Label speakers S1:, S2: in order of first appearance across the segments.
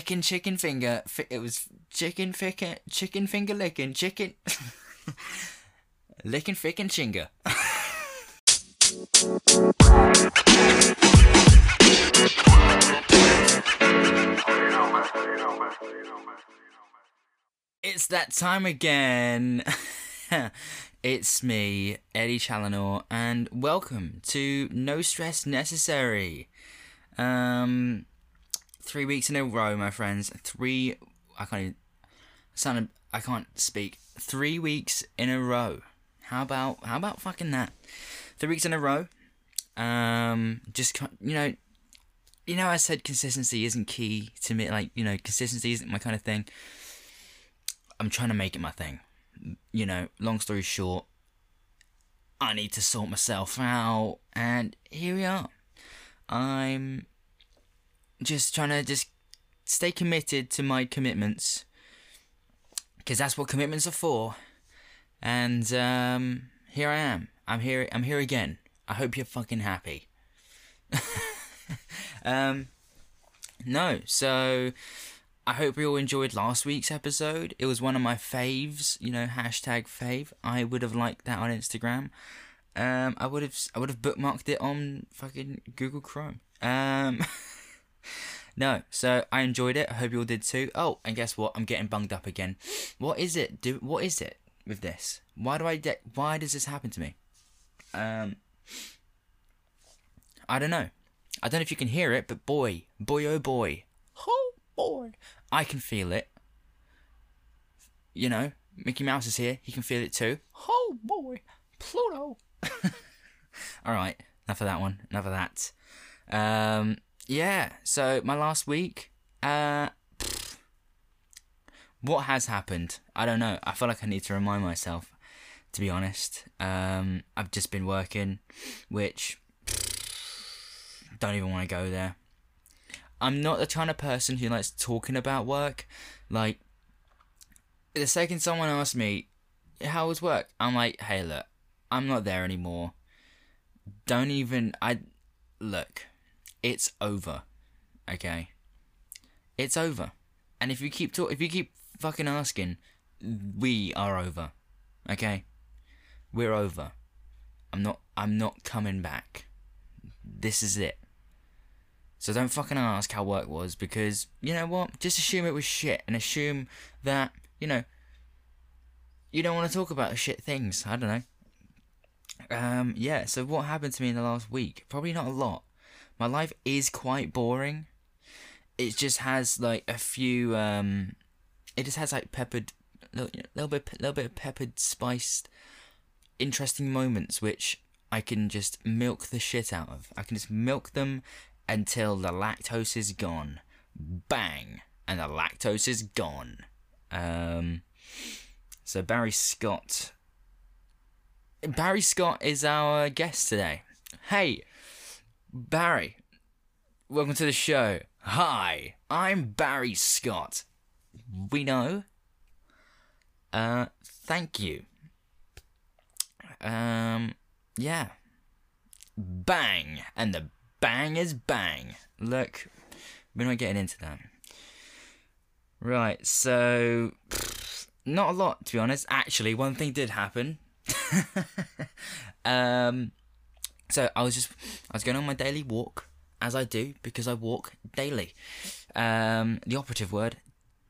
S1: licking chicken finger. Fi- it was chicken finger, chicken finger licking, chicken licking ficking chinga. It's that time again. it's me, Eddie Challenor, and welcome to No Stress Necessary. Um, three weeks in a row, my friends. Three. I can't. Even. I can't speak. Three weeks in a row. How about how about fucking that? Three weeks in a row. Um, just you know, you know, I said consistency isn't key to me. Like you know, consistency isn't my kind of thing. I'm trying to make it my thing. You know, long story short, I need to sort myself out, and here we are. I'm just trying to just stay committed to my commitments, because that's what commitments are for. And um, here I am. I'm here. I'm here again. I hope you're fucking happy. um, no, so I hope you all enjoyed last week's episode. It was one of my faves, you know, hashtag fave. I would have liked that on Instagram. Um, I would have, I would have bookmarked it on fucking Google Chrome. Um, no, so I enjoyed it. I hope you all did too. Oh, and guess what? I'm getting bunged up again. What is it? Do what is it with this? Why do I? De- why does this happen to me? Um, I don't know. I don't know if you can hear it, but boy, boy, oh boy, oh boy, I can feel it. You know, Mickey Mouse is here. He can feel it too. Oh boy, Pluto. All right, enough of that one. Enough of that. Um, yeah. So my last week. Uh, what has happened? I don't know. I feel like I need to remind myself. To be honest, um, I've just been working, which don't even want to go there. I'm not the kind of person who likes talking about work. Like, the second someone asks me, how was work? I'm like, hey, look, I'm not there anymore. Don't even, I, look, it's over. Okay? It's over. And if you keep talk, if you keep fucking asking, we are over. Okay? We're over. I'm not, I'm not coming back. This is it. So don't fucking ask how work was because you know what? Just assume it was shit and assume that, you know, you don't want to talk about shit things. I don't know. Um, yeah, so what happened to me in the last week? Probably not a lot. My life is quite boring. It just has like a few um it just has like peppered little, little bit little bit of peppered spiced interesting moments which I can just milk the shit out of. I can just milk them until the lactose is gone. Bang! And the lactose is gone. Um, so Barry Scott. Barry Scott is our guest today. Hey, Barry. Welcome to the show. Hi, I'm Barry Scott. We know. Uh, thank you. Um, yeah. Bang! And the bang is bang. Look, we're not getting into that. Right, so not a lot to be honest. Actually, one thing did happen. um, so I was just I was going on my daily walk, as I do because I walk daily. Um, the operative word,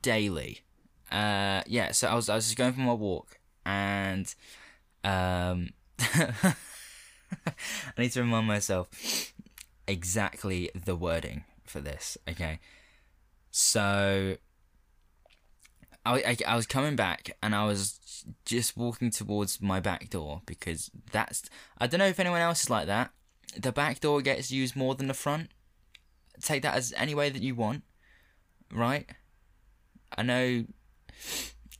S1: daily. Uh, yeah. So I was I was just going for my walk, and um, I need to remind myself exactly the wording for this. Okay, so I, I, I was coming back and I was just walking towards my back door because that's I don't know if anyone else is like that. The back door gets used more than the front. Take that as any way that you want, right? I know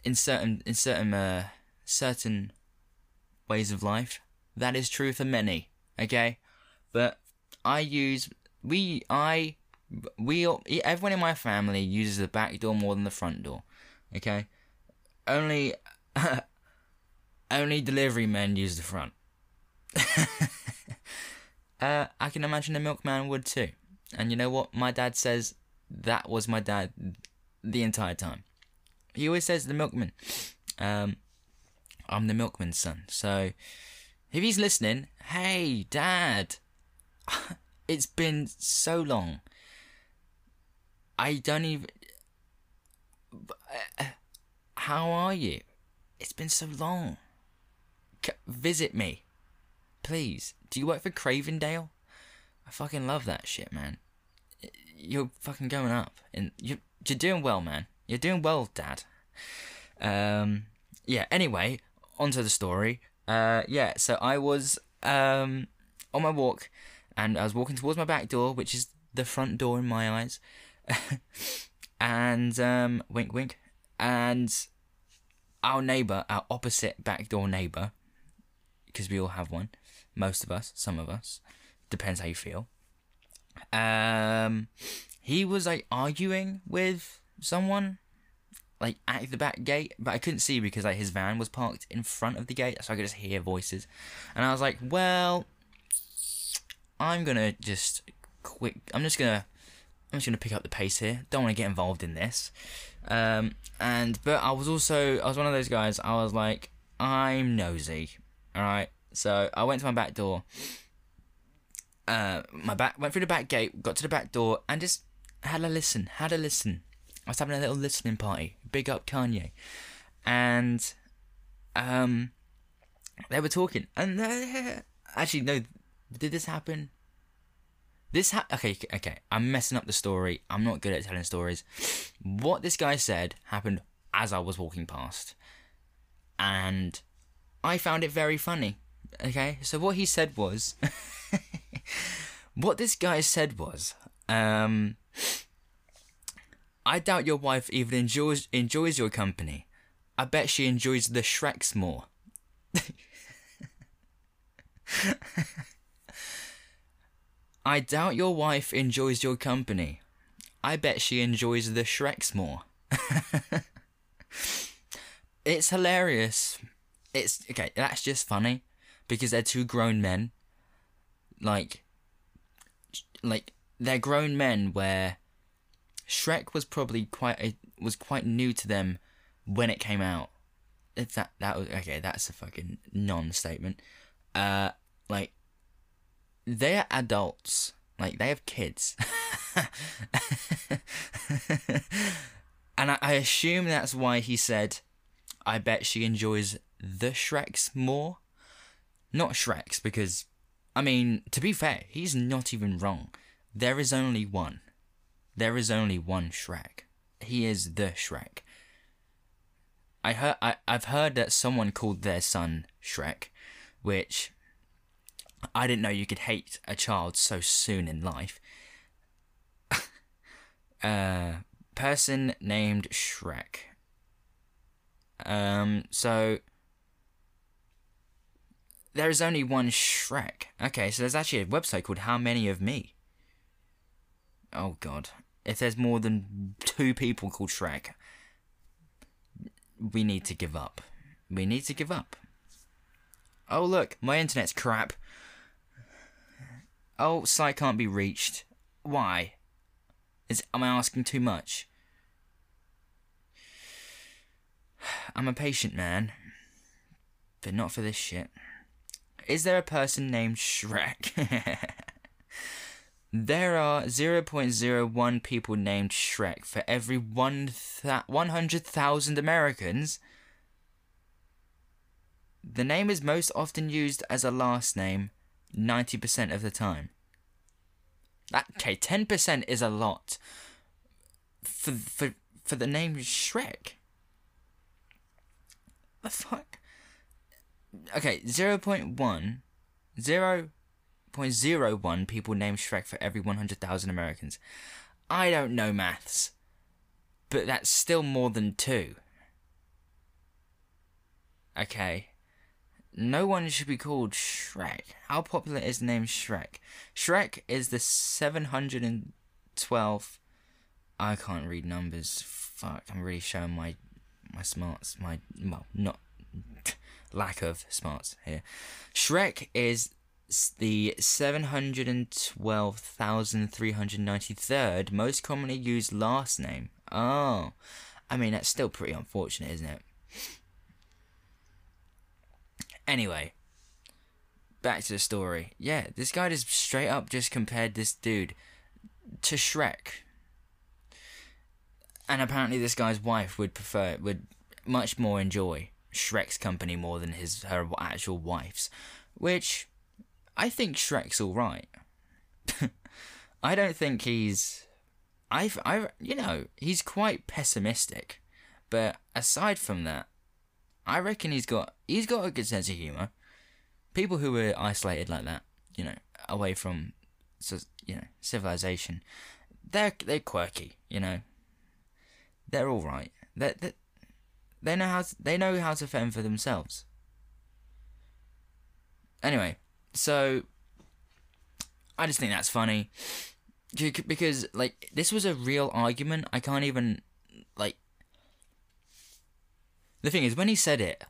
S1: in certain in certain uh, certain ways of life that is true for many. Okay, but I use we I we everyone in my family uses the back door more than the front door. Okay, only only delivery men use the front. uh, I can imagine the milkman would too. And you know what? My dad says that was my dad the entire time. He always says the milkman. Um, I'm the milkman's son. So if he's listening, hey, dad, it's been so long. I don't even. Uh, how are you? It's been so long. C- visit me. Please. Do you work for Cravendale? I fucking love that shit, man. You're fucking going up. And you're, you're doing well, man. You're doing well, Dad. Um, yeah, anyway, onto the story. Uh, yeah, so I was um, on my walk and I was walking towards my back door, which is the front door in my eyes. and um, wink, wink. And our neighbor, our opposite back door neighbor, because we all have one, most of us, some of us, depends how you feel. Um, he was like arguing with someone, like at the back gate, but I couldn't see because like his van was parked in front of the gate, so I could just hear voices. And I was like, well, I'm gonna just quick. I'm just gonna. I'm just gonna pick up the pace here. Don't want to get involved in this. Um, and but I was also I was one of those guys. I was like, I'm nosy. All right. So I went to my back door. Uh, my back went through the back gate, got to the back door, and just had a listen. Had a listen. I was having a little listening party. Big up Kanye, and um, they were talking, and actually no, did this happen? This ha- okay, okay. I'm messing up the story. I'm not good at telling stories. What this guy said happened as I was walking past, and I found it very funny. Okay, so what he said was, what this guy said was, um, I doubt your wife even enjoys enjoys your company. I bet she enjoys the Shreks more. I doubt your wife enjoys your company. I bet she enjoys the Shreks more. it's hilarious. It's okay, that's just funny because they're two grown men. Like like they're grown men where Shrek was probably quite a, was quite new to them when it came out. If that that was okay, that's a fucking non-statement. Uh like they're adults. Like they have kids. and I, I, assume that's why he said, I bet she enjoys the Shreks more. Not Shreks, because, I mean, to be fair, he's not even wrong. There is only one. There is only one Shrek. He is the Shrek. I heard I, I've heard that someone called their son Shrek, which I didn't know you could hate a child so soon in life. uh, person named Shrek. Um, so there is only one Shrek. Okay, so there's actually a website called How Many of Me. Oh god. If there's more than two people called Shrek, we need to give up. We need to give up. Oh look, my internet's crap. Oh, site can't be reached. Why? Is am I asking too much? I'm a patient man, but not for this shit. Is there a person named Shrek? there are 0.01 people named Shrek for every 100,000 Americans. The name is most often used as a last name 90% of the time. That, okay, 10% is a lot for, for, for the name Shrek. The fuck? Okay, 0.1, 0.01 people name Shrek for every 100,000 Americans. I don't know maths, but that's still more than two. Okay. No one should be called Shrek. How popular is the name Shrek? Shrek is the 712th. I can't read numbers. Fuck, I'm really showing my my smarts. My well, not lack of smarts here. Shrek is the 712,393rd most commonly used last name. Oh, I mean, that's still pretty unfortunate, isn't it? Anyway, back to the story. Yeah, this guy just straight up just compared this dude to Shrek. And apparently, this guy's wife would prefer, would much more enjoy Shrek's company more than his her actual wife's, which I think Shrek's all right. I don't think he's, I I you know he's quite pessimistic, but aside from that, I reckon he's got he's got a good sense of humor. People who are isolated like that, you know, away from, so you know, civilization, they're they're quirky, you know. They're all right. They they they know how to, they know how to fend for themselves. Anyway, so I just think that's funny because like this was a real argument. I can't even like. The thing is, when he said it,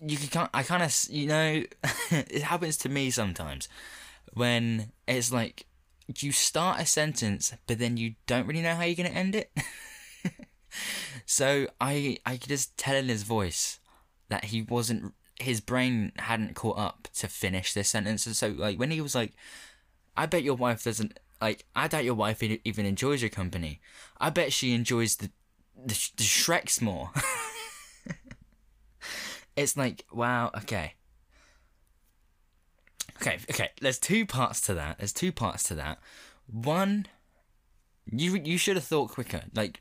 S1: you can I kind of you know it happens to me sometimes when it's like you start a sentence but then you don't really know how you're gonna end it. so I I could just tell in his voice that he wasn't his brain hadn't caught up to finish this sentence. And So like when he was like, "I bet your wife doesn't like. I doubt your wife even enjoys your company. I bet she enjoys the the, the Shreks more." it's like wow, okay. Okay, okay. There's two parts to that. There's two parts to that. One, you you should have thought quicker. Like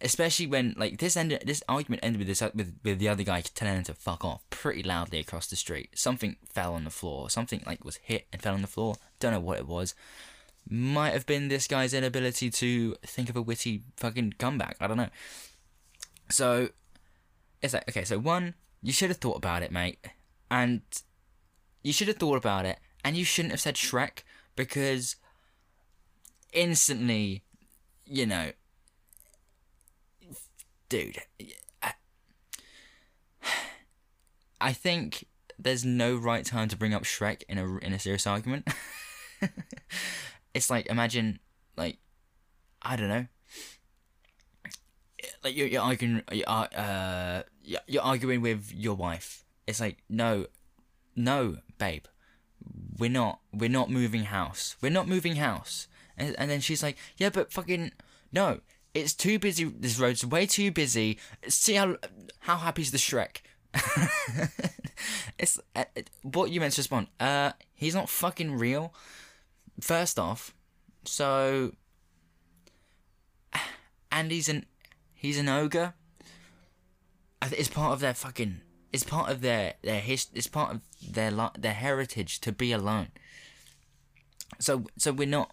S1: especially when like this ended this argument ended with this with, with the other guy telling him to fuck off pretty loudly across the street something fell on the floor something like was hit and fell on the floor don't know what it was might have been this guy's inability to think of a witty fucking comeback i don't know so it's like okay so one you should have thought about it mate and you should have thought about it and you shouldn't have said shrek because instantly you know dude, I, think there's no right time to bring up Shrek in a in a serious argument. it's like imagine like I don't know. Like you're, you're arguing, you're, uh, you're, arguing with your wife. It's like no, no, babe, we're not, we're not moving house. We're not moving house. And and then she's like, yeah, but fucking no, it's too busy. This road's way too busy. See how how happy's the Shrek? it's uh, what you meant to respond. Uh, he's not fucking real. First off, so and he's an he's an ogre. It's part of their fucking. It's part of their their hist. It's part of their their heritage to be alone. So so we're not.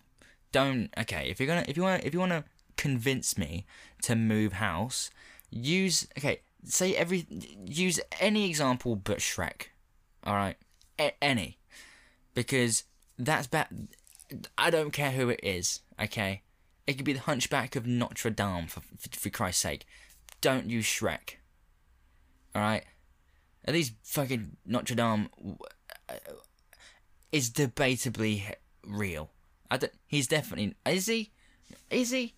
S1: Don't okay. If you're gonna if you wanna if you wanna convince me to move house, use okay. Say every use any example but Shrek. All right, A- any, because that's bad. I don't care who it is. Okay, it could be the Hunchback of Notre Dame for for, for Christ's sake. Don't use Shrek. All right, at least fucking Notre Dame uh, is debatably real. I don't, he's definitely is he? Is he?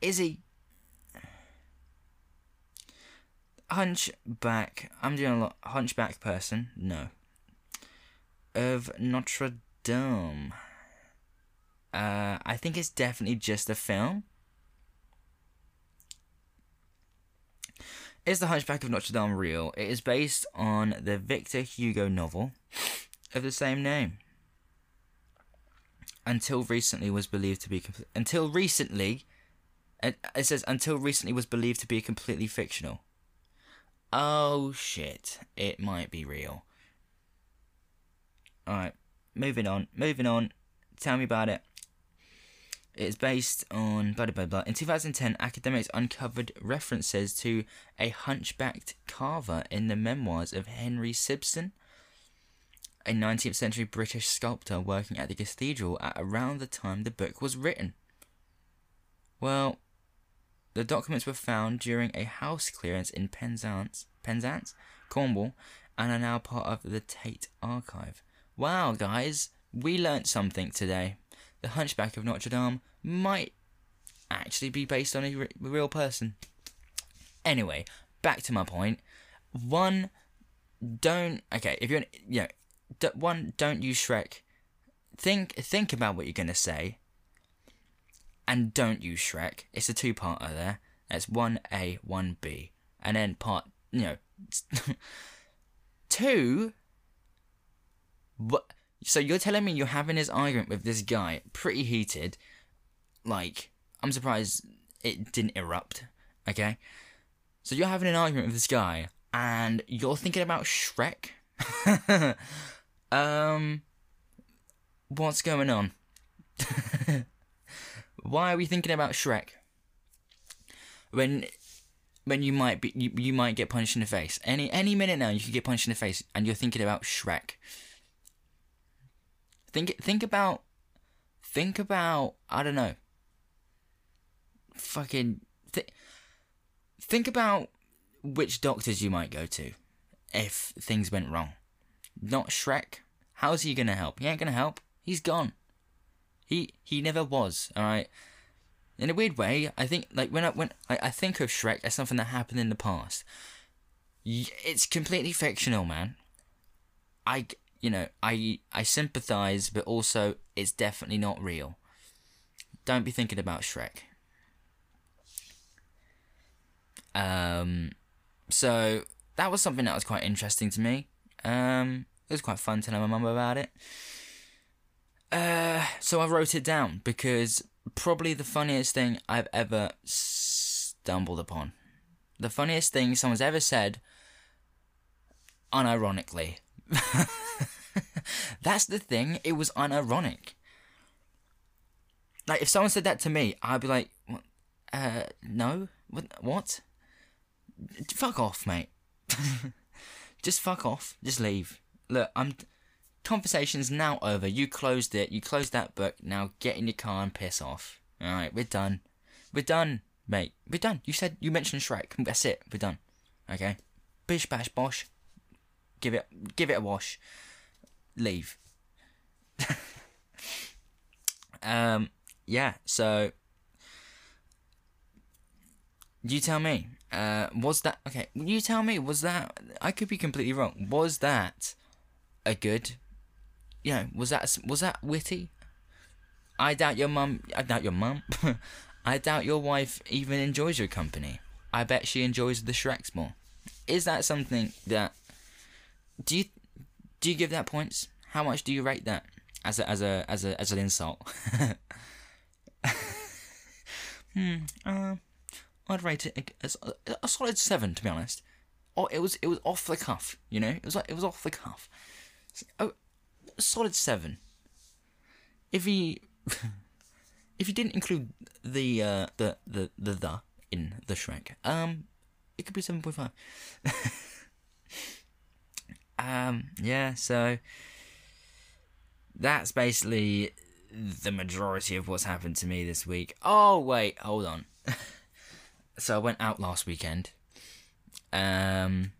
S1: Is he? Hunchback. I'm doing a lot. Hunchback person. No. Of Notre Dame. Uh, I think it's definitely just a film. Is the Hunchback of Notre Dame real? It is based on the Victor Hugo novel of the same name. Until recently was believed to be until recently it it says until recently was believed to be completely fictional. Oh shit, it might be real. Alright, moving on, moving on. Tell me about it. It is based on blah blah blah. In 2010, academics uncovered references to a hunchbacked carver in the memoirs of Henry Sibson, a 19th century British sculptor working at the cathedral at around the time the book was written. Well, the documents were found during a house clearance in Penzance, Penzance, Cornwall, and are now part of the Tate Archive. Wow, guys, we learnt something today. The Hunchback of Notre Dame might actually be based on a re- real person. Anyway, back to my point. One, don't okay. If you're, you know, d- one, don't use Shrek. Think think about what you're gonna say. And don't use Shrek. It's a two-parter there. That's one A, one B, and then part, you know, two. What? So you're telling me you're having this argument with this guy, pretty heated. Like, I'm surprised it didn't erupt. Okay, so you're having an argument with this guy, and you're thinking about Shrek. um, what's going on? Why are we thinking about Shrek? When when you might be you, you might get punched in the face. Any any minute now you could get punched in the face and you're thinking about Shrek. Think think about think about I don't know. Fucking th- think about which doctors you might go to if things went wrong. Not Shrek. How's he gonna help? He ain't gonna help. He's gone. He he never was. All right. In a weird way, I think like when I when I, I think of Shrek as something that happened in the past. It's completely fictional, man. I you know I I sympathize, but also it's definitely not real. Don't be thinking about Shrek. Um, so that was something that was quite interesting to me. Um, it was quite fun telling my mum about it. Uh, so I wrote it down because probably the funniest thing I've ever stumbled upon. The funniest thing someone's ever said, unironically. That's the thing, it was unironic. Like, if someone said that to me, I'd be like, what? uh, no? What? what? Fuck off, mate. Just fuck off. Just leave. Look, I'm conversation's now over. You closed it. You closed that book. Now get in your car and piss off. All right, we're done. We're done, mate. We're done. You said you mentioned Shrek. That's it. We're done. Okay. Bish bash bosh. Give it. Give it a wash. Leave. um. Yeah. So. You tell me. Uh, was that okay? You tell me. Was that? I could be completely wrong. Was that a good you know, was that was that witty? I doubt your mum. I doubt your mum. I doubt your wife even enjoys your company. I bet she enjoys the Shreks more. Is that something that do you do you give that points? How much do you rate that as a as a as a as an insult? hmm. Uh, I'd rate it as a, a solid seven, to be honest. Oh, it was it was off the cuff. You know, it was like it was off the cuff. Oh, solid seven. If he if he didn't include the uh, the the the the in the Shrek, um, it could be seven point five. um, yeah. So that's basically the majority of what's happened to me this week. Oh wait, hold on. so I went out last weekend. Um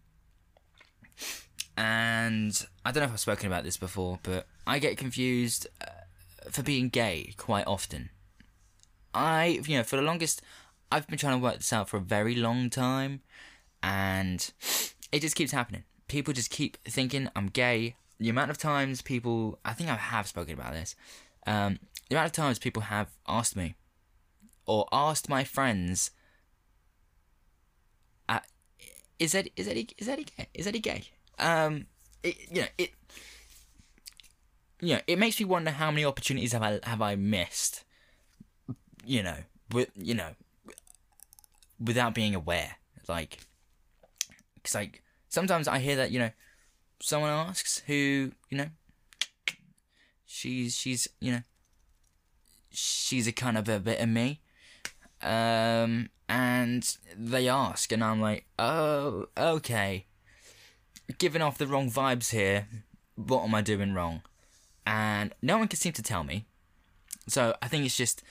S1: and I don't know if I've spoken about this before, but I get confused uh, for being gay quite often. I, you know, for the longest, I've been trying to work this out for a very long time, and it just keeps happening. People just keep thinking I'm gay. The amount of times people, I think I have spoken about this, um, the amount of times people have asked me, or asked my friends, uh, is that is that is that gay? Is that gay? um, it, you know, it, you know, it makes me wonder how many opportunities have I have I missed. You know, with you know, without being aware, like, because like sometimes I hear that you know, someone asks who you know, she's she's you know, she's a kind of a bit of me, um, and they ask, and I'm like, oh, okay giving off the wrong vibes here. What am I doing wrong? And no one can seem to tell me. So I think it's just,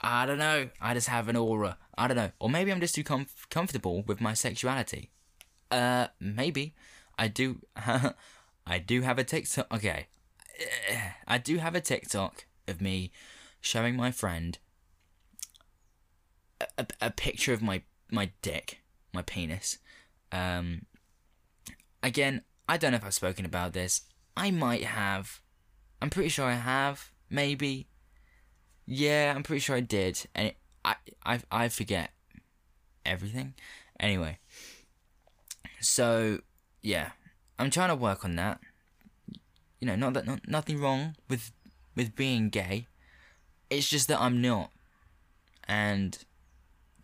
S1: I don't know. I just have an aura. I don't know. Or maybe I'm just too comf- comfortable with my sexuality. Uh, maybe. I do. I do have a TikTok. Okay, I do have a TikTok of me showing my friend a, a, a picture of my my dick, my penis. Um, again, I don't know if I've spoken about this. I might have. I'm pretty sure I have. Maybe. Yeah, I'm pretty sure I did, and it, I I I forget everything. Anyway, so yeah, I'm trying to work on that. You know, not that not, nothing wrong with with being gay. It's just that I'm not, and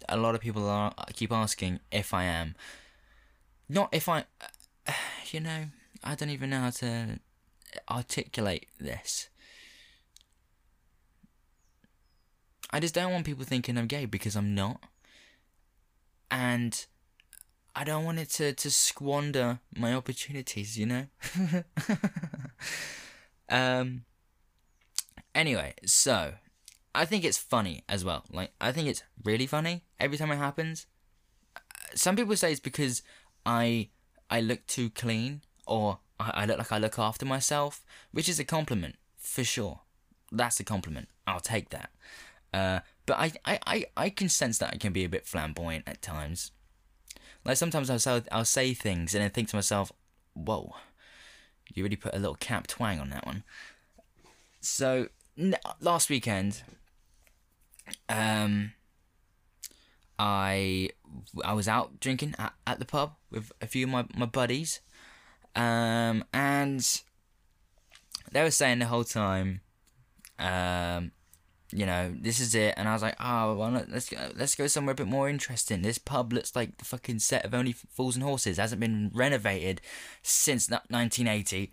S1: a lot of people are keep asking if I am. Not if I, you know, I don't even know how to articulate this. I just don't want people thinking I'm gay because I'm not. And I don't want it to, to squander my opportunities, you know? um anyway, so I think it's funny as well. Like I think it's really funny every time it happens. Some people say it's because I I look too clean or I, I look like I look after myself, which is a compliment for sure. That's a compliment. I'll take that. Uh, but I, I, I, I can sense that I can be a bit flamboyant at times. Like sometimes I'll say, I'll say things and then think to myself, "Whoa, you really put a little cap twang on that one." So last weekend, um, I I was out drinking at, at the pub with a few of my, my buddies, um, and they were saying the whole time, um, you know, this is it, and I was like, oh, well, let's go, let's go somewhere a bit more interesting. This pub looks like the fucking set of Only Fools and Horses. Hasn't been renovated since 1980.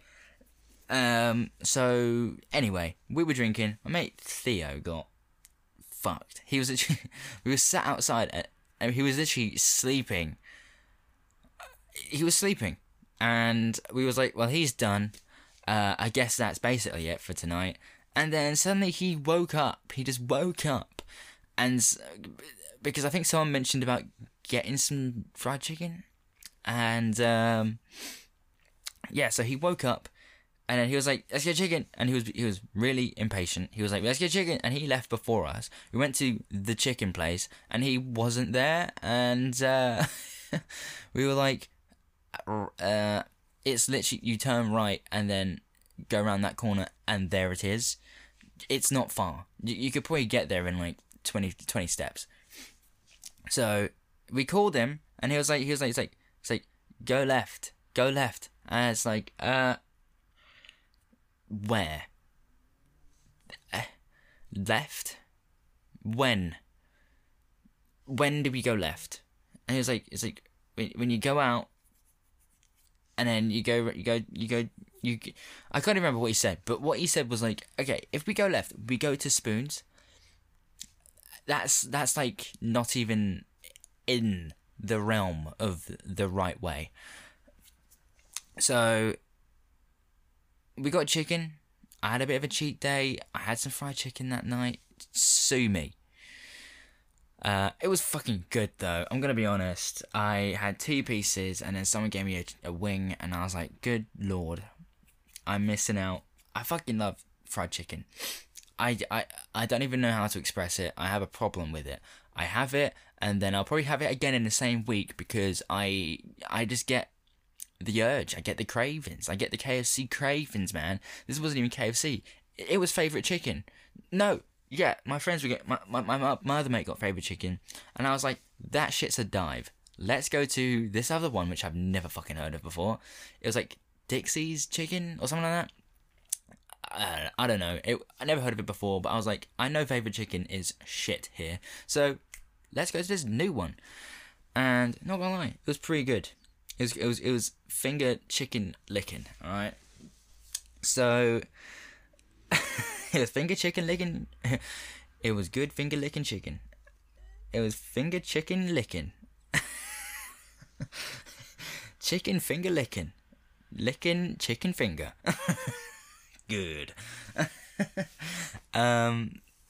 S1: Um, so anyway, we were drinking. My mate Theo got fucked. He was literally, we were sat outside and he was literally sleeping. He was sleeping, and we was like, well, he's done. Uh, I guess that's basically it for tonight. And then suddenly he woke up. He just woke up, and because I think someone mentioned about getting some fried chicken, and um, yeah, so he woke up and then he was like, "Let's get chicken," and he was he was really impatient. He was like, "Let's get chicken," and he left before us. We went to the chicken place, and he wasn't there, and uh, we were like, uh, "It's literally you turn right and then go around that corner, and there it is. It's not far. You, you could probably get there in like 20, 20 steps." So we called him, and he was like, he was like, he's like, he's like, "Go left, go left," and it's like, uh where? Uh, left? When? When do we go left? And it's like it's like when, when you go out, and then you go you go you go you. I can't remember what he said, but what he said was like, okay, if we go left, we go to spoons. That's that's like not even in the realm of the right way. So we got chicken. I had a bit of a cheat day. I had some fried chicken that night. Sue me. Uh, it was fucking good though. I'm gonna be honest. I had two pieces, and then someone gave me a, a wing, and I was like, "Good lord, I'm missing out." I fucking love fried chicken. I, I, I don't even know how to express it. I have a problem with it. I have it, and then I'll probably have it again in the same week because I I just get the urge. I get the cravings. I get the KFC cravings, man. This wasn't even KFC. It was favorite chicken. No, yeah, my friends were get my, my my my other mate got favorite chicken, and I was like, that shit's a dive. Let's go to this other one which I've never fucking heard of before. It was like Dixy's chicken or something like that. I, don't know. It, I never heard of it before, but I was like, I know favorite chicken is shit here, so let's go to this new one. And not gonna lie, it was pretty good. It was it was it was finger chicken licking. All right. So it was finger chicken licking. it was good finger licking chicken. It was finger chicken licking. chicken finger licking. Licking chicken finger. good. um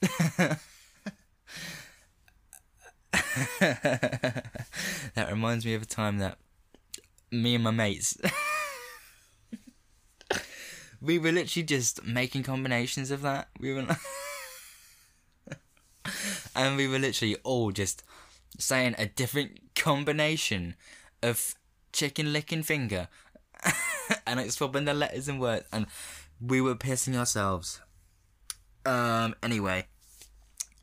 S1: that reminds me of a time that me and my mates we were literally just making combinations of that. We were, and we were literally all just saying a different combination of chicken licking finger, and like swapping the letters and words, and we were pissing ourselves. Um. Anyway,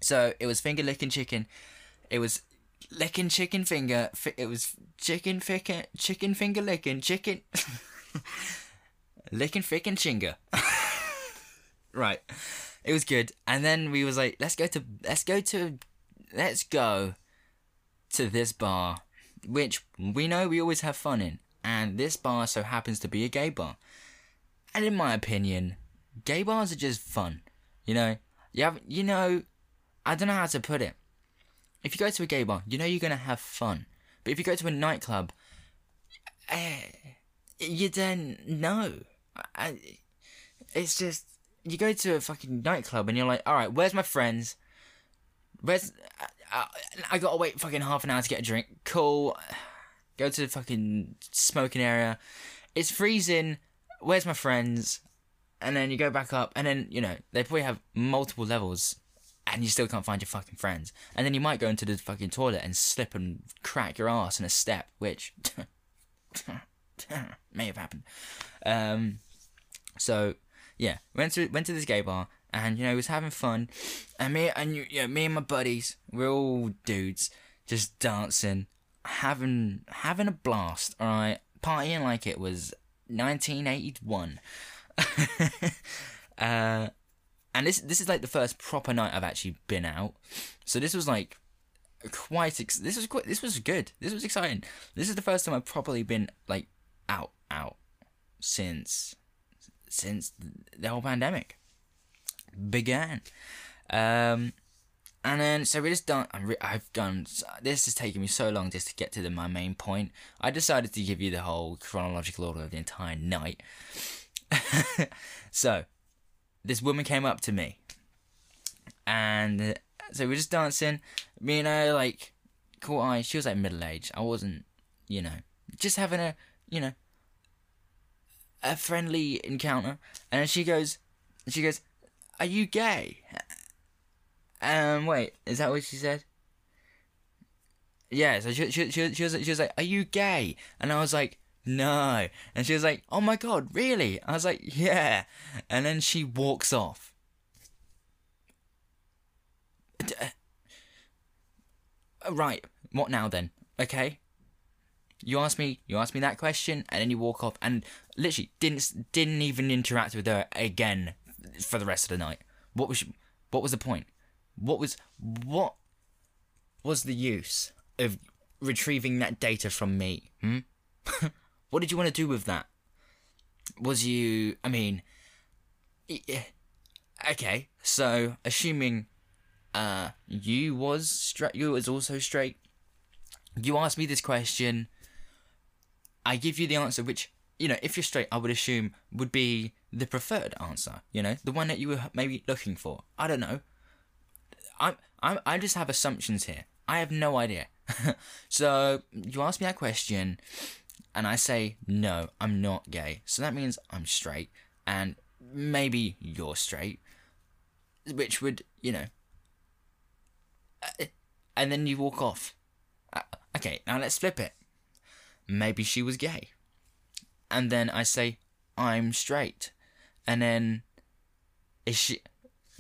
S1: so it was finger licking chicken. It was licking chicken finger. Fi- It was chicken finger, chicken finger licking chicken, licking ficking chinga. right, it was good. And then we was like, let's go to, let's go to, let's go to this bar, which we know we always have fun in, and this bar so happens to be a gay bar. And in my opinion, gay bars are just fun. You know, you have, you know, I don't know how to put it. If you go to a gay bar, you know you're gonna have fun. But if you go to a nightclub, eh, you don't know. I, it's just you go to a fucking nightclub and you're like, all right, where's my friends? Where's I, I gotta wait fucking half an hour to get a drink. Cool. Go to the fucking smoking area. It's freezing. Where's my friends? And then you go back up, and then you know they probably have multiple levels, and you still can't find your fucking friends. And then you might go into the fucking toilet and slip and crack your ass in a step, which may have happened. Um, so yeah, went to went to this gay bar, and you know was having fun, and me and you, you know, me and my buddies, we're all dudes, just dancing, having having a blast. All right, partying like it was 1981. uh, and this this is like the first proper night I've actually been out. So this was like quite ex- this was quite this was good. This was exciting. This is the first time I've properly been like out out since since the whole pandemic began. Um and then so we just done re- I've done this is taking me so long just to get to the, my main point. I decided to give you the whole chronological order of the entire night. so, this woman came up to me, and uh, so we are just dancing. Me and her like caught eye. She was like middle aged. I wasn't, you know, just having a, you know, a friendly encounter. And she goes, she goes, "Are you gay?" Um, wait, is that what she said? Yeah, so she, she, she, she was she was like, "Are you gay?" And I was like, "No," and she was like, "Oh my god, really?" I was like, "Yeah," and then she walks off. Uh, Right, what now then? Okay. You asked me, you asked me that question, and then you walk off, and literally didn't didn't even interact with her again for the rest of the night. What was what was the point? What was what was the use of retrieving that data from me? Hmm? what did you want to do with that? Was you? I mean, okay. So assuming, uh, you was straight, you was also straight. You asked me this question. I give you the answer, which you know, if you're straight, I would assume would be the preferred answer. You know, the one that you were maybe looking for. I don't know. I'm, I'm, I just have assumptions here. I have no idea. so you ask me that question, and I say no, I'm not gay. So that means I'm straight, and maybe you're straight, which would you know. uh, And then you walk off. Uh, Okay, now let's flip it. Maybe she was gay, and then I say I'm straight, and then is she?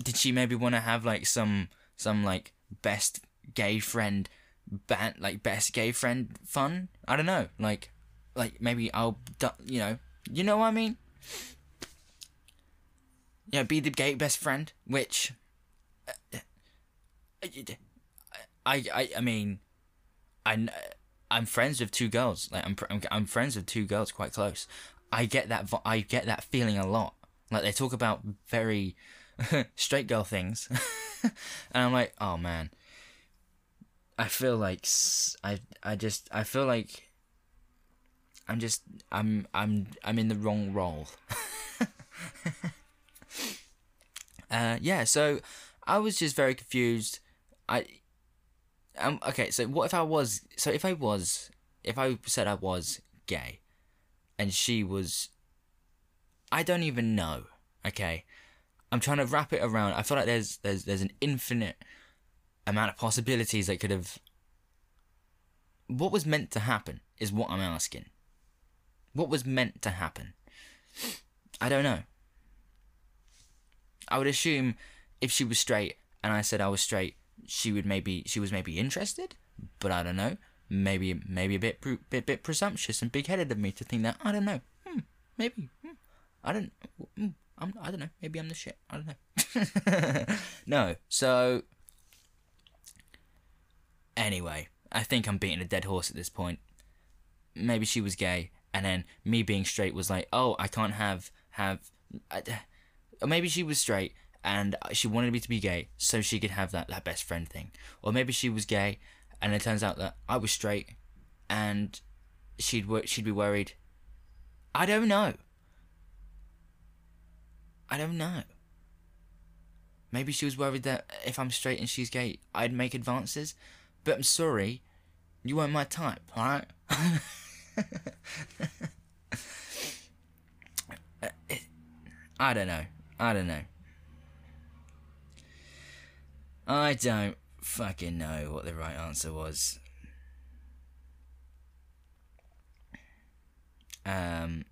S1: Did she maybe want to have like some some like best gay friend ban like best gay friend fun? I don't know. Like like maybe i'll you know. You know what i mean? Yeah be the gay best friend which i i i mean i i'm friends with two girls. Like i'm i'm, I'm friends with two girls quite close. I get that i get that feeling a lot. Like they talk about very straight girl things and i'm like oh man I feel like I I just I feel like I'm just I'm I'm I'm in the wrong role. uh yeah, so I was just very confused. I um okay, so what if I was so if I was if I said I was gay and she was I don't even know. Okay, I'm trying to wrap it around. I feel like there's there's there's an infinite amount of possibilities that could have. What was meant to happen is what I'm asking. What was meant to happen? I don't know. I would assume if she was straight and I said I was straight, she would maybe she was maybe interested, but I don't know. Maybe maybe a bit bit bit presumptuous and big headed of me to think that I don't know. Hmm, maybe hmm, I don't. Hmm, I'm, I don't know. Maybe I'm the shit. I don't know. no. So anyway, I think I'm beating a dead horse at this point. Maybe she was gay, and then me being straight was like, oh, I can't have have. or maybe she was straight and she wanted me to be gay so she could have that, that best friend thing. Or maybe she was gay and it turns out that I was straight and she'd she'd be worried. I don't know. I don't know. Maybe she was worried that if I'm straight and she's gay, I'd make advances. But I'm sorry, you weren't my type, alright? I don't know. I don't know. I don't fucking know what the right answer was. Um,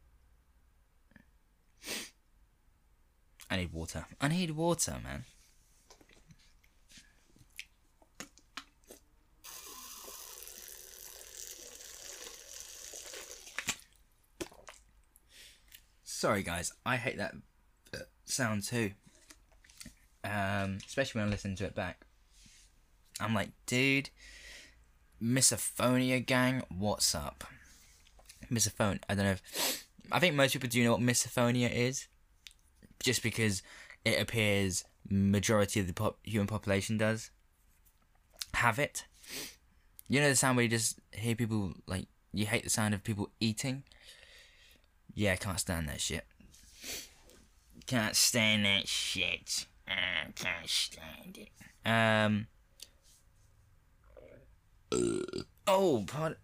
S1: I need water. I need water, man. Sorry, guys. I hate that sound too. Um, especially when I listen to it back. I'm like, dude, misophonia gang, what's up? Misophonia. I don't know. If, I think most people do know what misophonia is, just because it appears majority of the pop, human population does have it. You know the sound where you just hear people like you hate the sound of people eating. Yeah, I can't stand that shit. Can't stand that shit. I can't stand it. Um. Oh, pardon,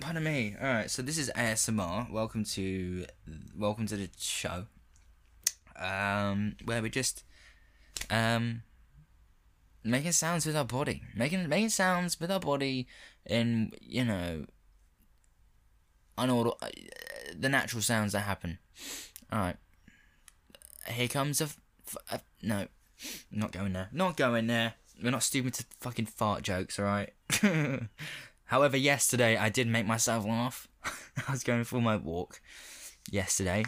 S1: pardon me. All right, so this is ASMR. Welcome to, welcome to the show. Um, where we just, um, making sounds with our body, making making sounds with our body, in you know, unorder, uh, the natural sounds that happen. All right. Here comes a, f- a no, not going there. Not going there. We're not stupid to fucking fart jokes, alright? However, yesterday I did make myself laugh. I was going for my walk yesterday.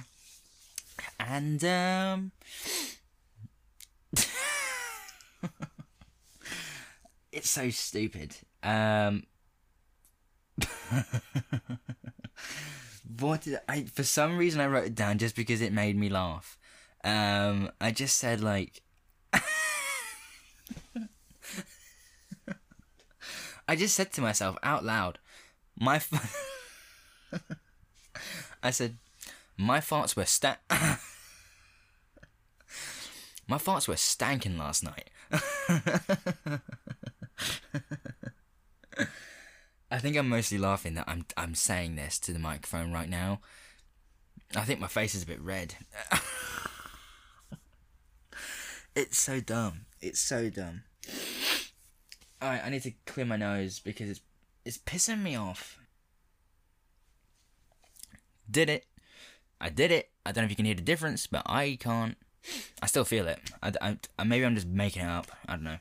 S1: And, um. it's so stupid. Um. what did I. For some reason, I wrote it down just because it made me laugh. Um, I just said like. I just said to myself out loud, my. F- I said, my farts were sta. my farts were stanking last night. I think I'm mostly laughing that I'm I'm saying this to the microphone right now. I think my face is a bit red. It's so dumb. It's so dumb. Alright, I need to clear my nose because it's it's pissing me off. Did it. I did it. I don't know if you can hear the difference, but I can't. I still feel it. I, I, I maybe I'm just making it up. I don't know.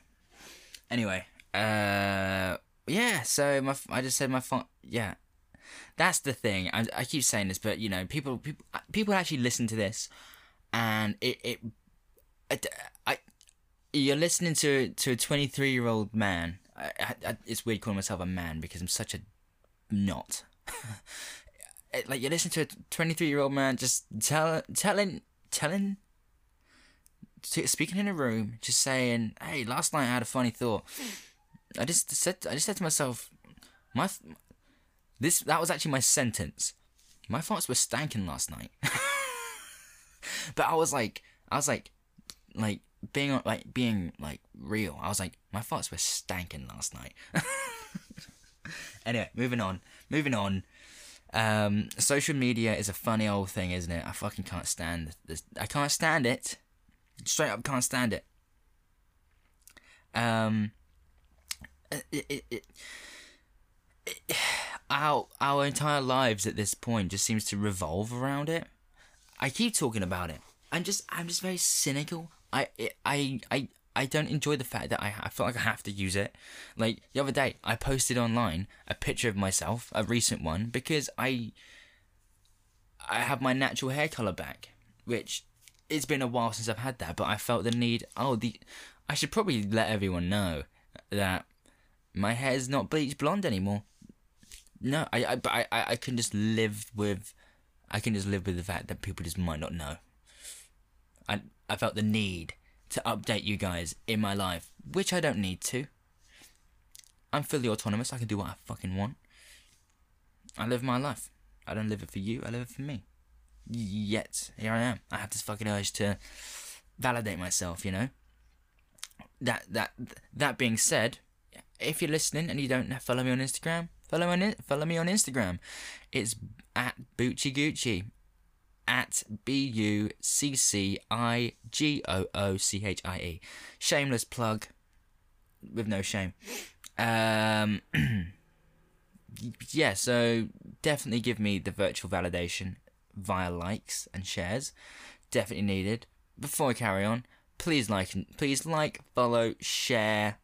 S1: Anyway, uh, yeah. So my, I just said my phone. Yeah, that's the thing. I, I keep saying this, but you know, people, people, people actually listen to this, and it, it I, I, you're listening to to a 23 year old man. I, I, it's weird calling myself a man because I'm such a not. Eh, like you listen to a 23 year old man just tell, telling telling speaking in a room just saying hey last night i had a funny thought i just said i just said to myself my this that was actually my sentence my thoughts were stanking last night but i was like i was like like being like being like real. I was like, my thoughts were stanking last night. anyway, moving on. Moving on. Um, social media is a funny old thing, isn't it? I fucking can't stand this. I can't stand it. Straight up, can't stand it. Um, it, it, it, it, our our entire lives at this point just seems to revolve around it. I keep talking about it. I'm just I'm just very cynical. I I I I don't enjoy the fact that I, I feel like I have to use it. Like the other day, I posted online a picture of myself, a recent one, because I I have my natural hair color back, which it's been a while since I've had that, but I felt the need. Oh, the I should probably let everyone know that my hair is not bleach blonde anymore. No, I, I, but I, I can just live with, I can just live with the fact that people just might not know. I, I felt the need to update you guys in my life, which I don't need to. I'm fully autonomous. I can do what I fucking want. I live my life. I don't live it for you. I live it for me. Yet here I am. I have this fucking urge to validate myself. You know. That that that being said, if you're listening and you don't follow me on Instagram, follow me on follow me on Instagram. It's at Bucci Gucci at B U C C I G O O C H I E. Shameless plug with no shame. Um, yeah, so definitely give me the virtual validation via likes and shares. Definitely needed. Before I carry on, please like, please like, follow, share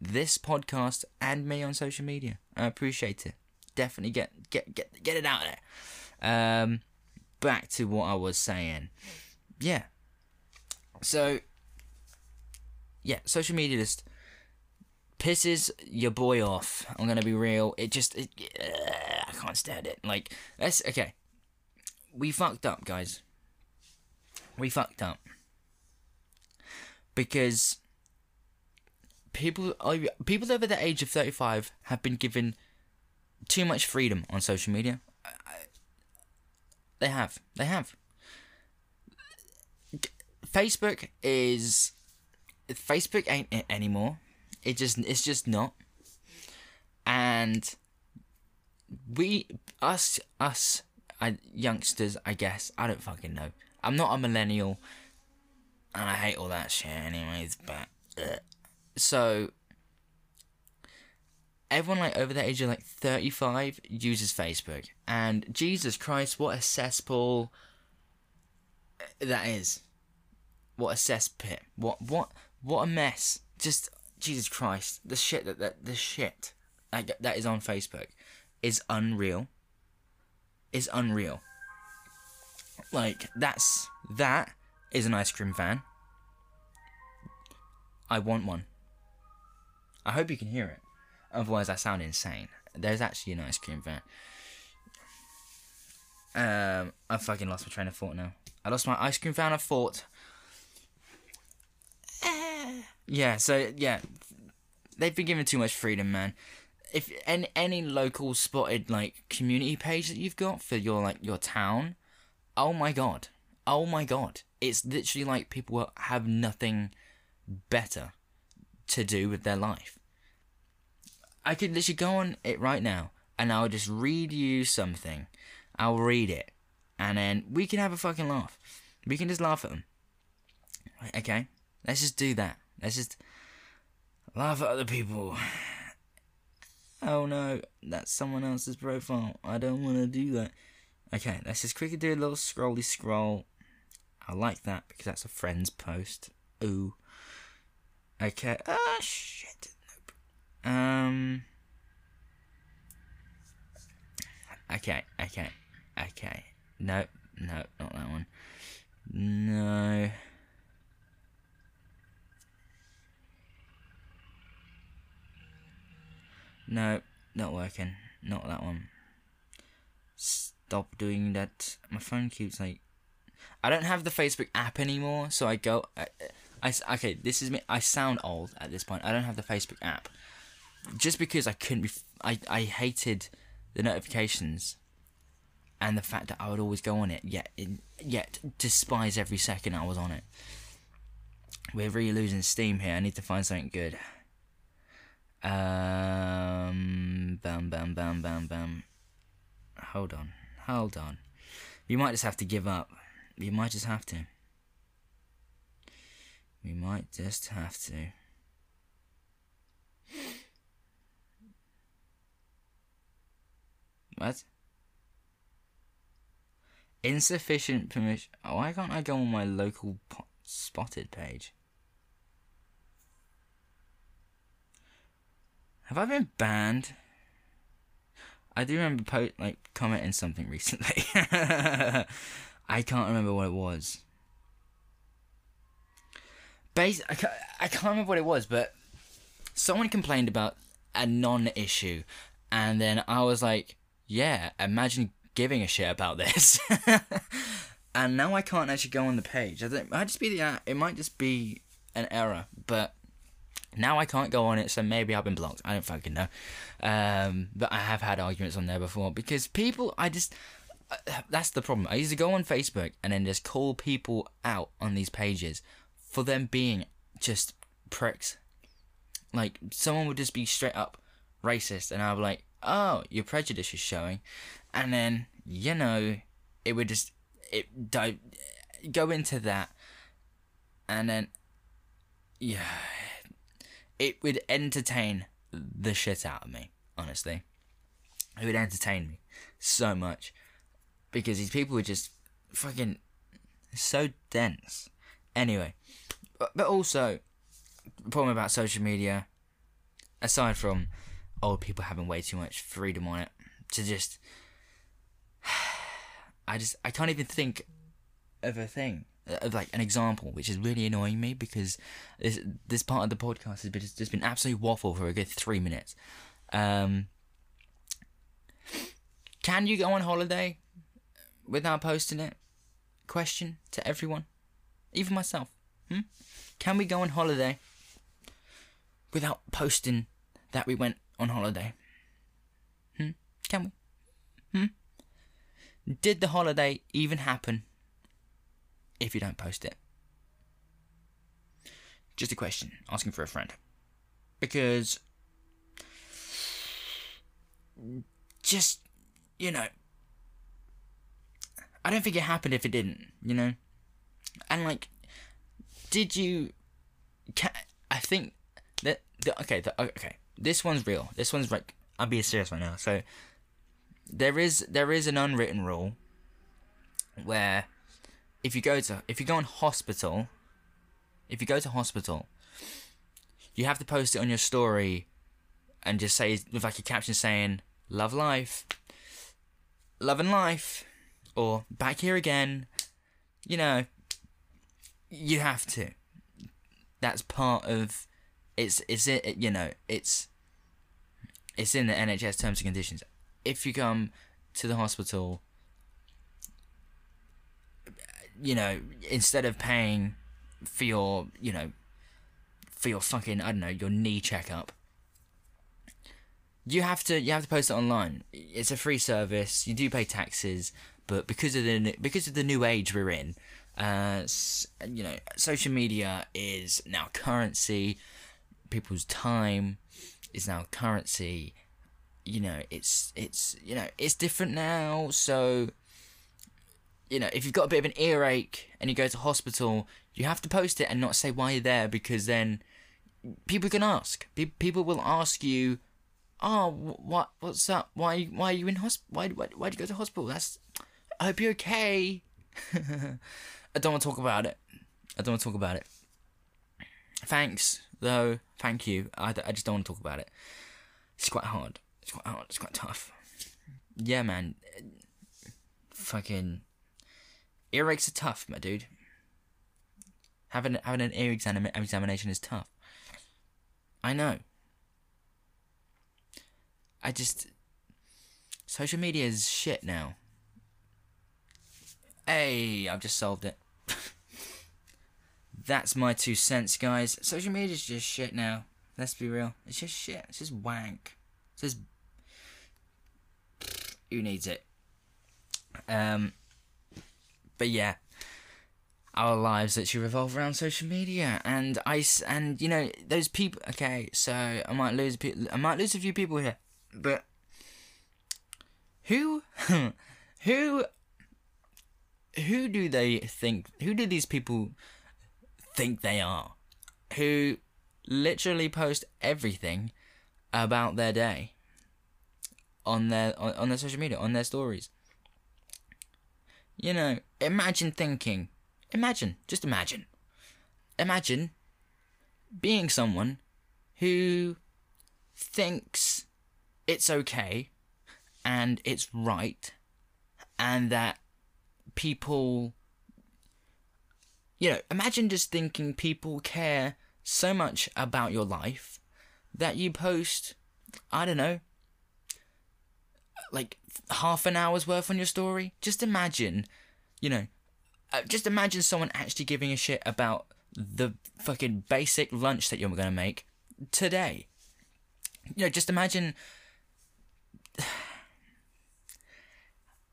S1: this podcast and me on social media. I appreciate it. Definitely get get get get it out there. Um, back to what I was saying. Yeah. So, yeah, social media just pisses your boy off. I'm gonna be real. It just, it, uh, I can't stand it. Like, let's okay. We fucked up, guys. We fucked up because people, people over the age of 35 have been given too much freedom on social media. They have. They have. Facebook is Facebook ain't it anymore. It just it's just not. And we us us I, youngsters, I guess. I don't fucking know. I'm not a millennial, and I hate all that shit, anyways. But uh, so everyone like over the age of like 35 uses Facebook. And Jesus Christ, what a cesspool uh, that is. What a cesspit. What what what a mess. Just Jesus Christ, the shit that that the shit that, that is on Facebook is unreal. Is unreal. Like that's that is an ice cream van. I want one. I hope you can hear it. Otherwise, I sound insane. There's actually an ice cream van. Um, I fucking lost my train of thought now. I lost my ice cream van of thought. yeah, so yeah, they've been given too much freedom, man. If any any local spotted like community page that you've got for your like your town, oh my god, oh my god, it's literally like people have nothing better to do with their life. I could literally go on it right now and I'll just read you something. I'll read it. And then we can have a fucking laugh. We can just laugh at them. Okay? Let's just do that. Let's just laugh at other people. Oh no, that's someone else's profile. I don't want to do that. Okay, let's just quickly do a little scrolly scroll. I like that because that's a friend's post. Ooh. Okay. Ah, shit. Um. Okay, okay, okay. No, no, not that one. No. No, not working. Not that one. Stop doing that. My phone keeps like. I don't have the Facebook app anymore, so I go. I, I, okay, this is me. I sound old at this point. I don't have the Facebook app just because I couldn't be, I, I hated the notifications and the fact that I would always go on it, yet yet despise every second I was on it. We're really losing steam here. I need to find something good. Um, bam, bam, bam, bam, bam. hold on, hold on. You might just have to give up. You might just have to. We might just have to. What? Insufficient permission. Why can't I go on my local po- spotted page? Have I been banned? I do remember po- like commenting something recently. I can't remember what it was. Bas- I, I can't remember what it was, but someone complained about a non-issue, and then I was like, "Yeah, imagine giving a shit about this." and now I can't actually go on the page. I It might just be the it might just be an error, but now I can't go on it, so maybe I've been blocked. I don't fucking know. Um, but I have had arguments on there before because people, I just. Uh, that's the problem. I used to go on Facebook and then just call people out on these pages for them being just pricks. Like, someone would just be straight up racist, and I'd be like, oh, your prejudice is showing. And then, you know, it would just. It di- go into that, and then. Yeah it would entertain the shit out of me, honestly. It would entertain me so much because these people were just fucking so dense. Anyway, but, but also the problem about social media, aside from old people having way too much freedom on it, to just I just I can't even think of a thing of like an example, which is really annoying me because this this part of the podcast has been just been absolutely waffle for a good three minutes. Um, can you go on holiday without posting it? Question to everyone, even myself. Hmm? Can we go on holiday without posting that we went on holiday? Hmm? Can we? Hmm? Did the holiday even happen if you don't post it? Just a question, asking for a friend. Because just you know I don't think it happened if it didn't, you know? And like did you can, I think that the, okay, the, okay. This one's real. This one's like I'm being serious right now. So there is there is an unwritten rule where if you go to if you go on hospital, if you go to hospital, you have to post it on your story and just say with like a caption saying "Love life, love and life," or "Back here again." You know, you have to. That's part of. It's it's it you know it's. It's in the NHS terms and conditions. If you come to the hospital you know, instead of paying for your, you know, for your fucking, I don't know, your knee checkup, you have to you have to post it online. It's a free service. You do pay taxes, but because of the because of the new age we're in, uh, you know, social media is now currency. People's time is now currency. You know, it's it's you know it's different now. So you know, if you've got a bit of an earache and you go to hospital, you have to post it and not say why you're there because then people can ask. People will ask you, "Oh, what? What's up? Why? Why are you in hospital? Why? Why? Why did you go to hospital? That's. I hope you're okay." I don't want to talk about it. I don't want to talk about it. Thanks, though. Thank you. I, I just don't want to talk about it. It's quite hard. It's quite hard. It's quite tough. Yeah, man. Fucking earaches are tough, my dude. Having having an ear exam- examination is tough. I know. I just social media is shit now. Hey, I've just solved it. That's my two cents, guys. Social media is just shit now. Let's be real. It's just shit. It's just wank. It's just who needs it? Um but yeah, our lives actually revolve around social media, and I and you know those people. Okay, so I might lose I might lose a few people here, but who who who do they think who do these people think they are who literally post everything about their day on their on, on their social media on their stories. You know imagine thinking imagine just imagine imagine being someone who thinks it's okay and it's right and that people you know imagine just thinking people care so much about your life that you post i don't know like half an hour's worth on your story. Just imagine you know uh, just imagine someone actually giving a shit about the fucking basic lunch that you're gonna make today. You know just imagine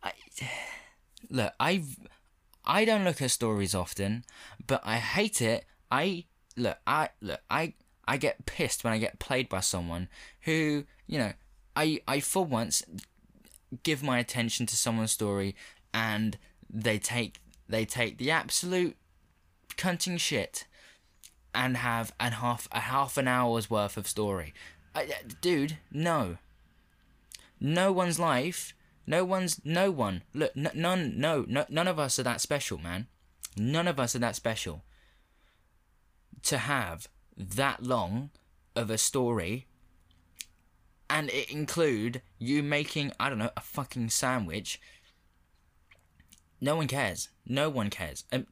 S1: I look, I I don't look at stories often, but I hate it. I look, I look, I I get pissed when I get played by someone who, you know, I I for once give my attention to someone's story and they take they take the absolute cunting shit and have and half a half an hour's worth of story. I, dude, no. No one's life no one's no one. Look, none. No, no, none of us are that special, man. None of us are that special. To have that long of a story, and it include you making I don't know a fucking sandwich. No one cares. No one cares. Um,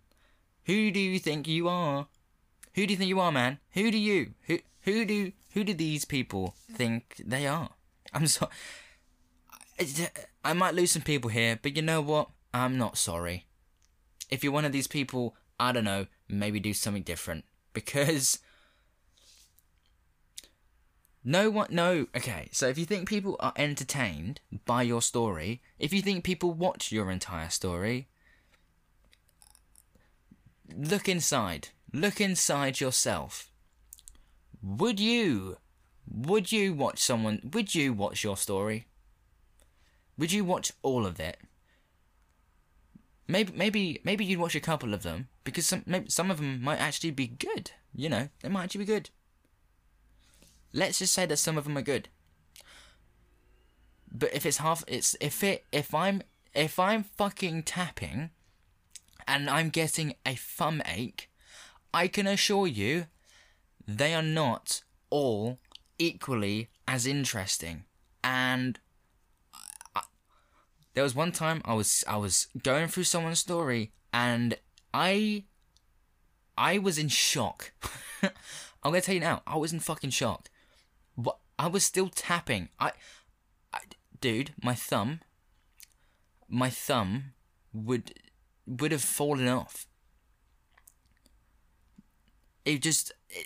S1: who do you think you are? Who do you think you are, man? Who do you? Who who do who do these people think they are? I'm sorry. I might lose some people here, but you know what? I'm not sorry. If you're one of these people, I don't know, maybe do something different. Because. No one. No. Okay, so if you think people are entertained by your story, if you think people watch your entire story, look inside. Look inside yourself. Would you. Would you watch someone. Would you watch your story? Would you watch all of it? Maybe, maybe, maybe you'd watch a couple of them because some, maybe some of them might actually be good. You know, they might actually be good. Let's just say that some of them are good. But if it's half, it's if it if I'm if I'm fucking tapping, and I'm getting a thumb ache, I can assure you, they are not all equally as interesting. And there was one time I was I was going through someone's story and I I was in shock. I'm gonna tell you now, I was in fucking shock. But I was still tapping. I, I dude, my thumb, my thumb would would have fallen off. It just, it,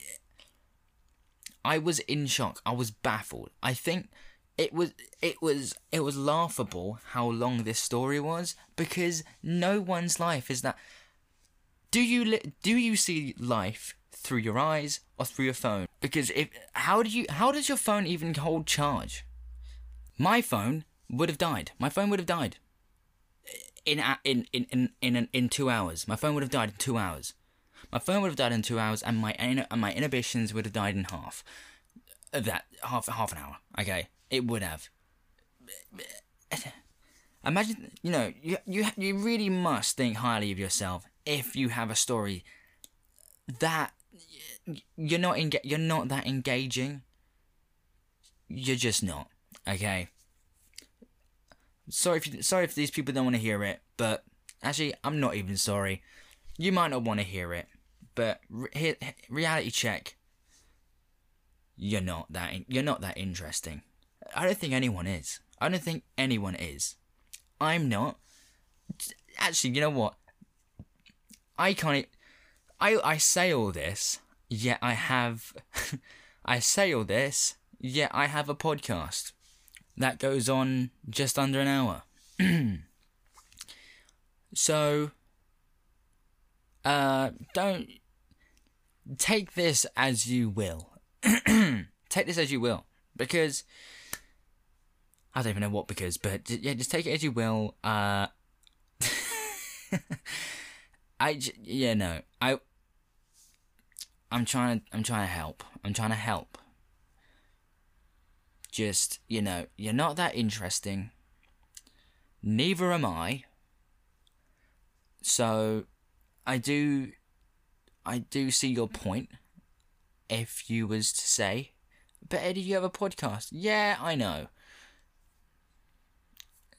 S1: I was in shock. I was baffled. I think it was it was it was laughable how long this story was because no one's life is that do you li- do you see life through your eyes or through your phone? Because if how do you how does your phone even hold charge? My phone would have died. My phone would have died in in in in in, in 2 hours. My phone would have died in 2 hours. My phone would have died in 2 hours and my and my inhibitions would have died in half. That half half an hour. Okay it would have. Imagine, you know, you you you really must think highly of yourself if you have a story that you're not enga- you're not that engaging. You're just not. Okay. Sorry if you, sorry if these people don't want to hear it, but actually, I'm not even sorry. You might not want to hear it, but re- reality check. You're not that you're not that interesting. I don't think anyone is. I don't think anyone is. I'm not. Actually, you know what? I can't. I I say all this, yet I have. I say all this, yet I have a podcast that goes on just under an hour. so, uh, don't take this as you will. take this as you will, because I don't even know what because, but yeah, just take it as you will. Uh, I j- yeah no I. I'm trying I'm trying to help. I'm trying to help. Just you know, you're not that interesting. Neither am I. So, I do, I do see your point. If you was to say, but Eddie, you have a podcast. Yeah, I know.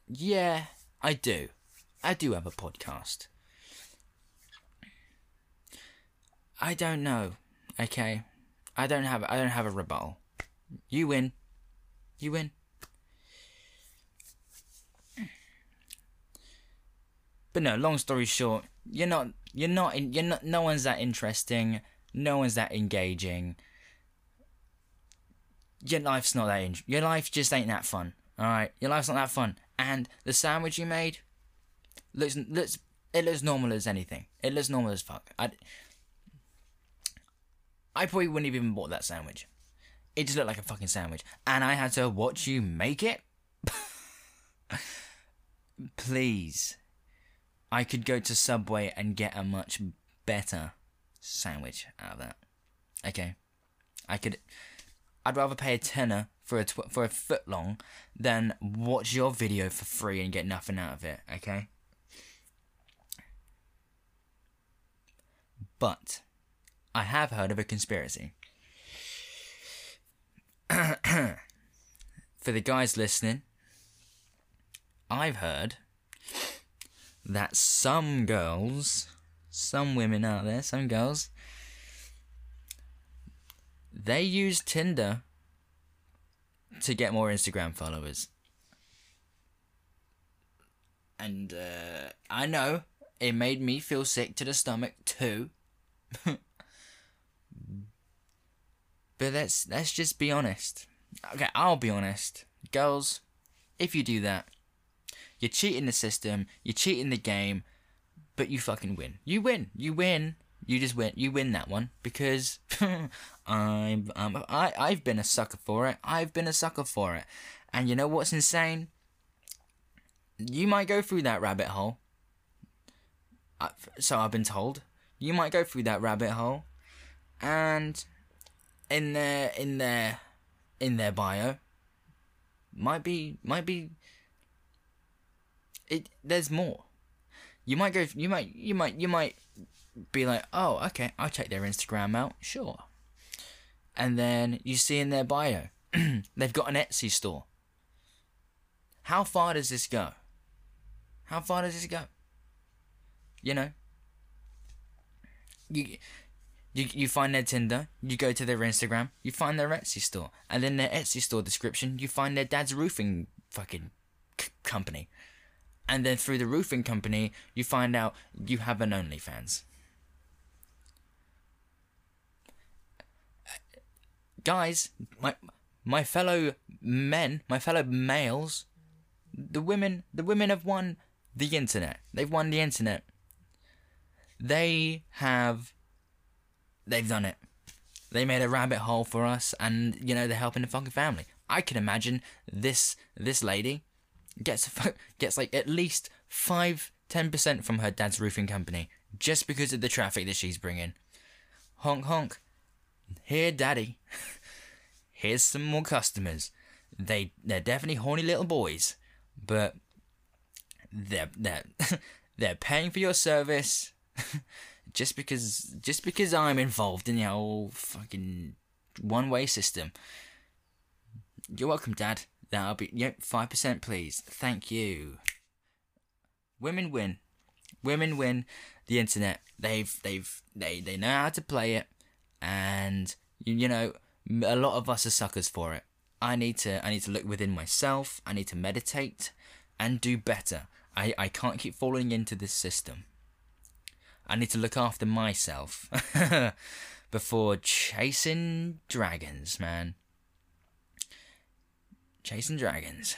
S1: Yeah, I do. I do have a podcast. I don't know. Okay, I don't have. I don't have a rebuttal. You win. You win. But no, long story short, you're not. You're not. In, you're not. No one's that interesting. No one's that engaging. Your life's not that. In, your life just ain't that fun. All right, your life's not that fun. And the sandwich you made looks looks it looks normal as anything. It looks normal as fuck. I I probably wouldn't have even bought that sandwich. It just looked like a fucking sandwich, and I had to watch you make it. Please, I could go to Subway and get a much better sandwich out of that. Okay, I could. I'd rather pay a tenner for a tw- for a foot long then watch your video for free and get nothing out of it. Okay. But I have heard of a conspiracy. for the guys listening, I've heard that some girls, some women out there, some girls, they use Tinder to get more Instagram followers. And uh, I know it made me feel sick to the stomach too. but let's let's just be honest. Okay, I'll be honest. Girls, if you do that, you're cheating the system, you're cheating the game, but you fucking win. You win. You win. You just win. You win that one because I'm um, I I've been a sucker for it. I've been a sucker for it. And you know what's insane? You might go through that rabbit hole. So I've been told. You might go through that rabbit hole, and in their in their in their bio might be might be it there's more you might go you might you might you might be like oh okay i'll check their instagram out. Sure. And then you see in their bio they've got an etsy store. How far does this go? How far does this go? You know? You you you find their Tinder, you go to their Instagram, you find their Etsy store, and then their Etsy store description, you find their dad's roofing fucking c- company, and then through the roofing company, you find out you have an OnlyFans. Guys, my my fellow men, my fellow males, the women, the women have won the internet. They've won the internet. They have they've done it. They made a rabbit hole for us, and you know they're helping the fucking family. I can imagine this this lady gets gets like at least five ten percent from her dad's roofing company just because of the traffic that she's bringing. Honk honk. Here, daddy. Here's some more customers. They they're definitely horny little boys, but they're they're they're paying for your service just because just because I'm involved in the whole fucking one way system. You're welcome, Dad. That'll be yep, five percent please. Thank you. Women win. Women win the internet. They've they've they they know how to play it and you, you know a lot of us are suckers for it. I need to I need to look within myself. I need to meditate and do better. I, I can't keep falling into this system. I need to look after myself before chasing dragons, man. Chasing dragons.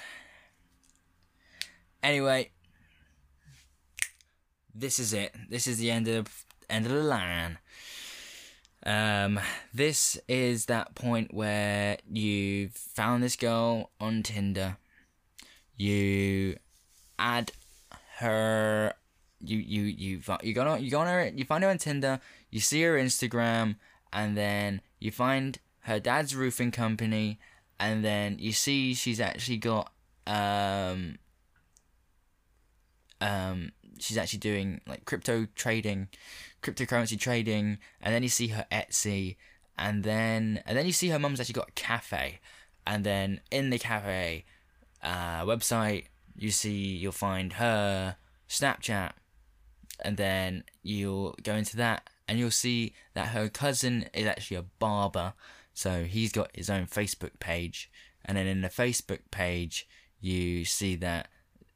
S1: Anyway, this is it. This is the end of end of the line. Um, this is that point where you've found this girl on Tinder, you add her. You you you you go on you go on her you find her on Tinder. You see her Instagram, and then you find her dad's roofing company, and then you see she's actually got um um she's actually doing like crypto trading, cryptocurrency trading, and then you see her Etsy, and then and then you see her mum's actually got a cafe, and then in the cafe uh, website you see you'll find her Snapchat, and then you'll go into that and you'll see that her cousin is actually a barber, so he's got his own Facebook page, and then in the Facebook page you see that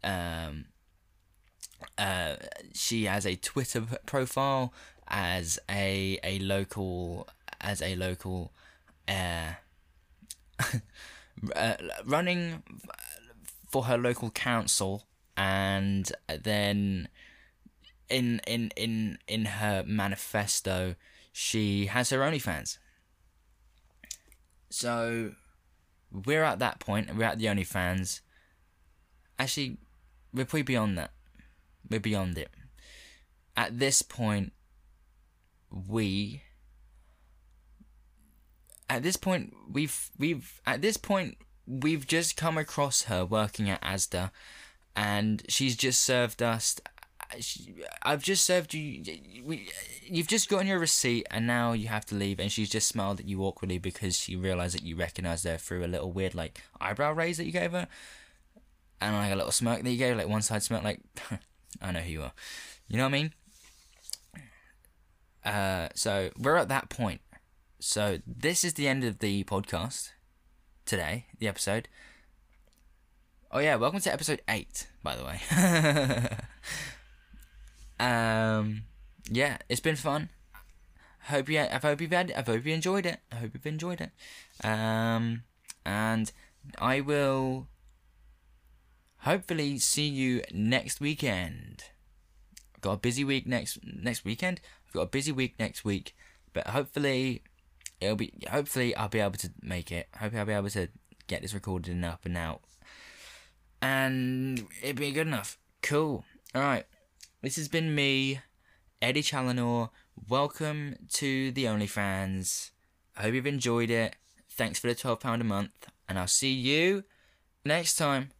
S1: um, uh, she has a Twitter profile as a a local as a local uh, uh, running for her local council and then in in in in her manifesto she has her OnlyFans. So we're at that point, we're at the OnlyFans. Actually, we're probably beyond that. We're beyond it. At this point, we. At this point, we've we've at this point we've just come across her working at ASDA, and she's just served us. I've just served you. We, you've just gotten your receipt, and now you have to leave. And she's just smiled at you awkwardly because she realized that you recognized her through a little weird like eyebrow raise that you gave her, and like a little smirk that you gave, like one side smirk, like I know who you are. You know what I mean? Uh, so we're at that point. So this is the end of the podcast today, the episode. Oh yeah, welcome to episode eight, by the way. um, yeah, it's been fun. Hope you, I hope you've had, I hope you enjoyed it. I hope you've enjoyed it. Um, and I will hopefully see you next weekend. I've got a busy week next next weekend. I've got a busy week next week, but hopefully it'll be hopefully I'll be able to make it. Hopefully I'll be able to get this recorded and up and out. And it'll be good enough. Cool. Alright. This has been me, Eddie Challenor. Welcome to the OnlyFans. I hope you've enjoyed it. Thanks for the £12 a month. And I'll see you next time.